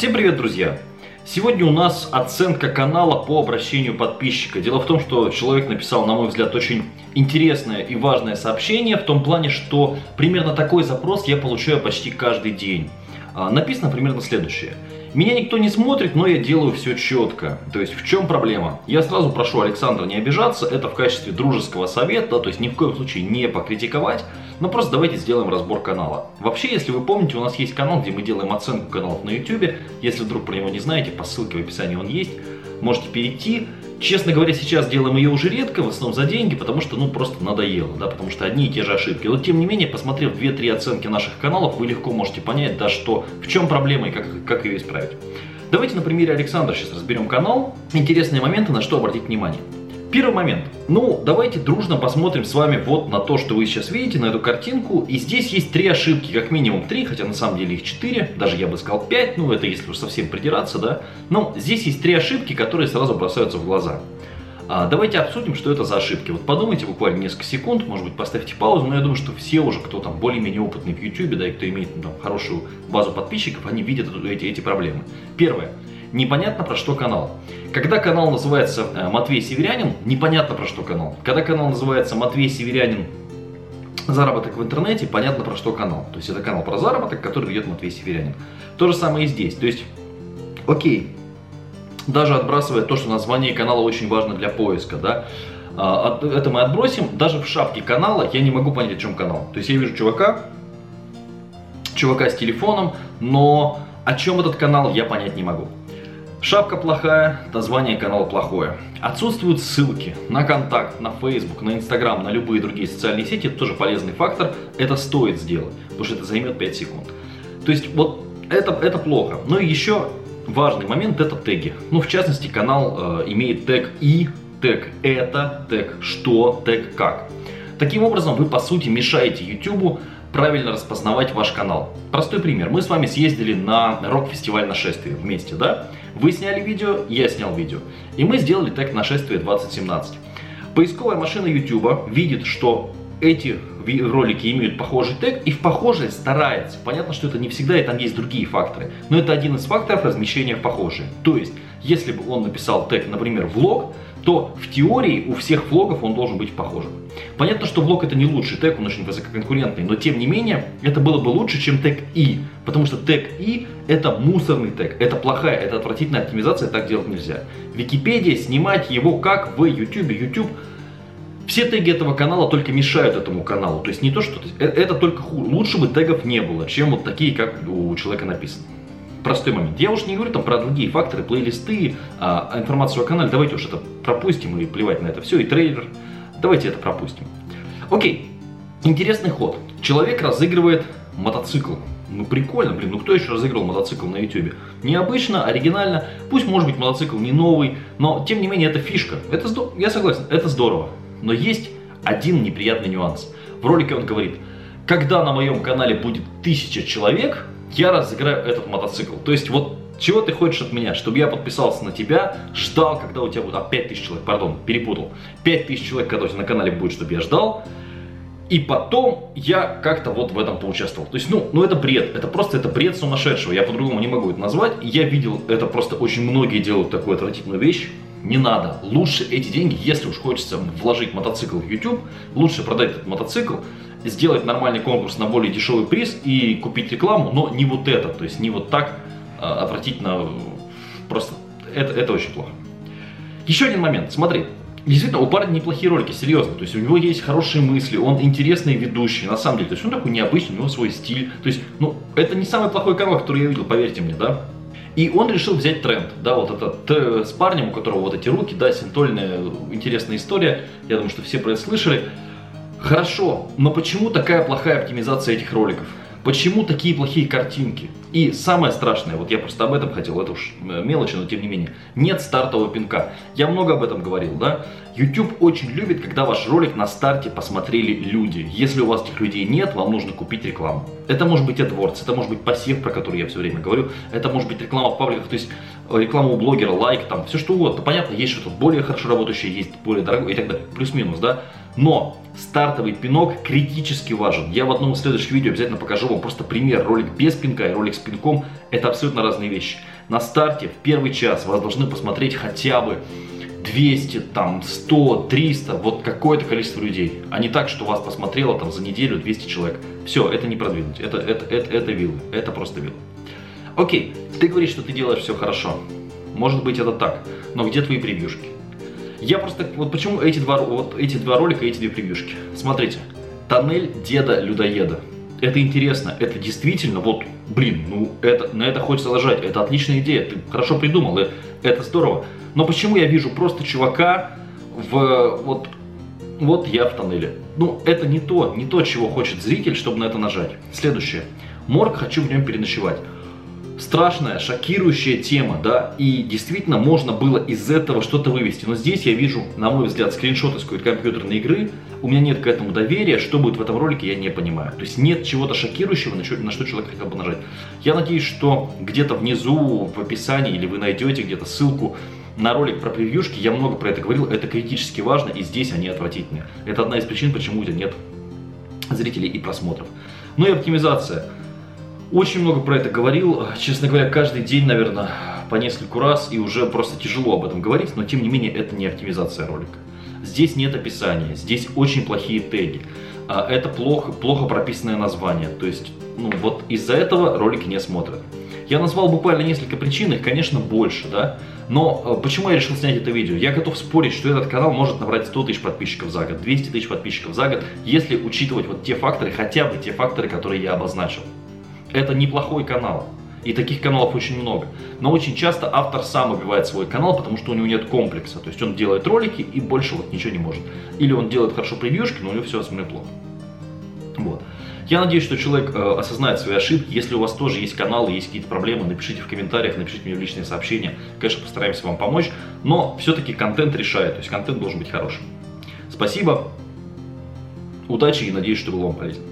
Всем привет, друзья! Сегодня у нас оценка канала по обращению подписчика. Дело в том, что человек написал, на мой взгляд, очень интересное и важное сообщение, в том плане, что примерно такой запрос я получаю почти каждый день. А, написано примерно следующее. Меня никто не смотрит, но я делаю все четко. То есть в чем проблема? Я сразу прошу Александра не обижаться, это в качестве дружеского совета, то есть ни в коем случае не покритиковать, но просто давайте сделаем разбор канала. Вообще, если вы помните, у нас есть канал, где мы делаем оценку каналов на YouTube. Если вдруг про него не знаете, по ссылке в описании он есть. Можете перейти, Честно говоря, сейчас делаем ее уже редко, в основном за деньги, потому что, ну, просто надоело, да, потому что одни и те же ошибки. Но, тем не менее, посмотрев 2-3 оценки наших каналов, вы легко можете понять, да, что, в чем проблема и как, как ее исправить. Давайте на примере Александра сейчас разберем канал. Интересные моменты, на что обратить внимание. Первый момент. Ну, давайте дружно посмотрим с вами вот на то, что вы сейчас видите, на эту картинку. И здесь есть три ошибки, как минимум три, хотя на самом деле их четыре, даже я бы сказал пять, ну это если уж совсем придираться, да. Но здесь есть три ошибки, которые сразу бросаются в глаза. А, давайте обсудим, что это за ошибки. Вот подумайте буквально несколько секунд, может быть поставьте паузу, но я думаю, что все уже, кто там более-менее опытный в YouTube, да, и кто имеет ну, там, хорошую базу подписчиков, они видят эти, эти проблемы. Первое непонятно про что канал. Когда канал называется э, Матвей Северянин, непонятно про что канал. Когда канал называется Матвей Северянин заработок в интернете, понятно про что канал. То есть это канал про заработок, который ведет Матвей Северянин. То же самое и здесь. То есть, окей, даже отбрасывая то, что название канала очень важно для поиска, да, а, это мы отбросим. Даже в шапке канала я не могу понять, о чем канал. То есть я вижу чувака, чувака с телефоном, но о чем этот канал я понять не могу. Шапка плохая, название канала плохое. Отсутствуют ссылки на контакт, на Facebook, на Instagram, на любые другие социальные сети. Это тоже полезный фактор. Это стоит сделать, потому что это займет 5 секунд. То есть вот это, это плохо. Ну и еще важный момент это теги. Ну в частности канал э, имеет тег и, тег это, тег что, тег как. Таким образом вы по сути мешаете YouTube правильно распознавать ваш канал. Простой пример. Мы с вами съездили на рок-фестиваль нашествия вместе, да? Вы сняли видео, я снял видео. И мы сделали тег нашествие 2017. Поисковая машина YouTube видит, что эти ролики имеют похожий тег и в похожее старается. Понятно, что это не всегда и там есть другие факторы, но это один из факторов размещения в похожие. То есть, если бы он написал тег, например, влог, то в теории у всех влогов он должен быть похожим. Понятно, что влог это не лучший тег, он очень высококонкурентный, но тем не менее это было бы лучше, чем тег и, потому что тег и это мусорный тег, это плохая, это отвратительная оптимизация, так делать нельзя. Википедия, снимать его как в YouTube, YouTube все теги этого канала только мешают этому каналу. То есть не то, что... Э, это только хуже. Лучше бы тегов не было, чем вот такие, как у человека написано простой момент. Я уж не говорю там про другие факторы, плейлисты, а, информацию о канале. Давайте уж это пропустим и плевать на это все. И трейлер. Давайте это пропустим. Окей. Интересный ход. Человек разыгрывает мотоцикл. Ну прикольно, блин, ну кто еще разыгрывал мотоцикл на YouTube? Необычно, оригинально, пусть может быть мотоцикл не новый, но тем не менее это фишка. Это здорово, я согласен, это здорово. Но есть один неприятный нюанс. В ролике он говорит, когда на моем канале будет тысяча человек, я разыграю этот мотоцикл. То есть вот чего ты хочешь от меня? Чтобы я подписался на тебя, ждал, когда у тебя будет... А, 5000 человек, пардон, перепутал. 5000 человек, когда у тебя на канале будет, чтобы я ждал. И потом я как-то вот в этом поучаствовал. То есть, ну, ну это бред. Это просто это бред сумасшедшего. Я по-другому не могу это назвать. Я видел это просто очень многие делают такую отвратительную вещь. Не надо. Лучше эти деньги, если уж хочется вложить мотоцикл в YouTube, лучше продать этот мотоцикл, сделать нормальный конкурс на более дешевый приз и купить рекламу, но не вот это, то есть не вот так а, отвратительно, просто это, это очень плохо. Еще один момент, смотри, Действительно, у парня неплохие ролики, серьезно. То есть у него есть хорошие мысли, он интересный ведущий, на самом деле. То есть он такой необычный, у него свой стиль. То есть, ну, это не самый плохой канал, который я видел, поверьте мне, да. И он решил взять тренд, да, вот этот э, с парнем, у которого вот эти руки, да, синтольная, интересная история. Я думаю, что все про это слышали. Хорошо, но почему такая плохая оптимизация этих роликов? Почему такие плохие картинки? И самое страшное, вот я просто об этом хотел, это уж э, мелочи, но тем не менее, нет стартового пинка. Я много об этом говорил, да? YouTube очень любит, когда ваш ролик на старте посмотрели люди. Если у вас этих людей нет, вам нужно купить рекламу. Это может быть AdWords, это может быть пассив, про который я все время говорю, это может быть реклама в пабликах. То есть рекламу у блогера, лайк, там, все что угодно. Понятно, есть что-то более хорошо работающее, есть более дорогое и так далее. Плюс-минус, да. Но стартовый пинок критически важен. Я в одном из следующих видео обязательно покажу вам просто пример. Ролик без пинка и ролик с пинком – это абсолютно разные вещи. На старте, в первый час, вас должны посмотреть хотя бы 200, там, 100, 300, вот какое-то количество людей. А не так, что вас посмотрело там за неделю 200 человек. Все, это не продвинуть, это, это, это, это виллы, это просто виллы. Окей, ты говоришь, что ты делаешь все хорошо. Может быть это так, но где твои превьюшки? Я просто, вот почему эти два, вот эти два ролика, эти две превьюшки. Смотрите, тоннель деда-людоеда. Это интересно, это действительно, вот, блин, ну, это, на это хочется ложать, это отличная идея, ты хорошо придумал, это здорово. Но почему я вижу просто чувака в, вот, вот я в тоннеле? Ну, это не то, не то, чего хочет зритель, чтобы на это нажать. Следующее. Морг, хочу в нем переночевать страшная, шокирующая тема, да, и действительно можно было из этого что-то вывести. Но здесь я вижу, на мой взгляд, скриншоты с какой-то компьютерной игры, у меня нет к этому доверия, что будет в этом ролике, я не понимаю. То есть нет чего-то шокирующего, на что, на что человек хотел бы нажать. Я надеюсь, что где-то внизу в описании или вы найдете где-то ссылку на ролик про превьюшки, я много про это говорил, это критически важно, и здесь они отвратительные. Это одна из причин, почему у тебя нет зрителей и просмотров. Ну и оптимизация. Очень много про это говорил, честно говоря, каждый день, наверное, по нескольку раз, и уже просто тяжело об этом говорить, но тем не менее это не оптимизация ролика. Здесь нет описания, здесь очень плохие теги, а, это плохо, плохо прописанное название, то есть, ну вот из-за этого ролики не смотрят. Я назвал буквально несколько причин, их, конечно, больше, да, но а, почему я решил снять это видео? Я готов спорить, что этот канал может набрать 100 тысяч подписчиков за год, 200 тысяч подписчиков за год, если учитывать вот те факторы, хотя бы те факторы, которые я обозначил это неплохой канал. И таких каналов очень много. Но очень часто автор сам убивает свой канал, потому что у него нет комплекса. То есть он делает ролики и больше вот ничего не может. Или он делает хорошо превьюшки, но у него все остальное плохо. Вот. Я надеюсь, что человек э, осознает свои ошибки. Если у вас тоже есть канал, есть какие-то проблемы, напишите в комментариях, напишите мне в личные сообщения. Конечно, постараемся вам помочь. Но все-таки контент решает. То есть контент должен быть хорошим. Спасибо. Удачи и надеюсь, что был вам полезен.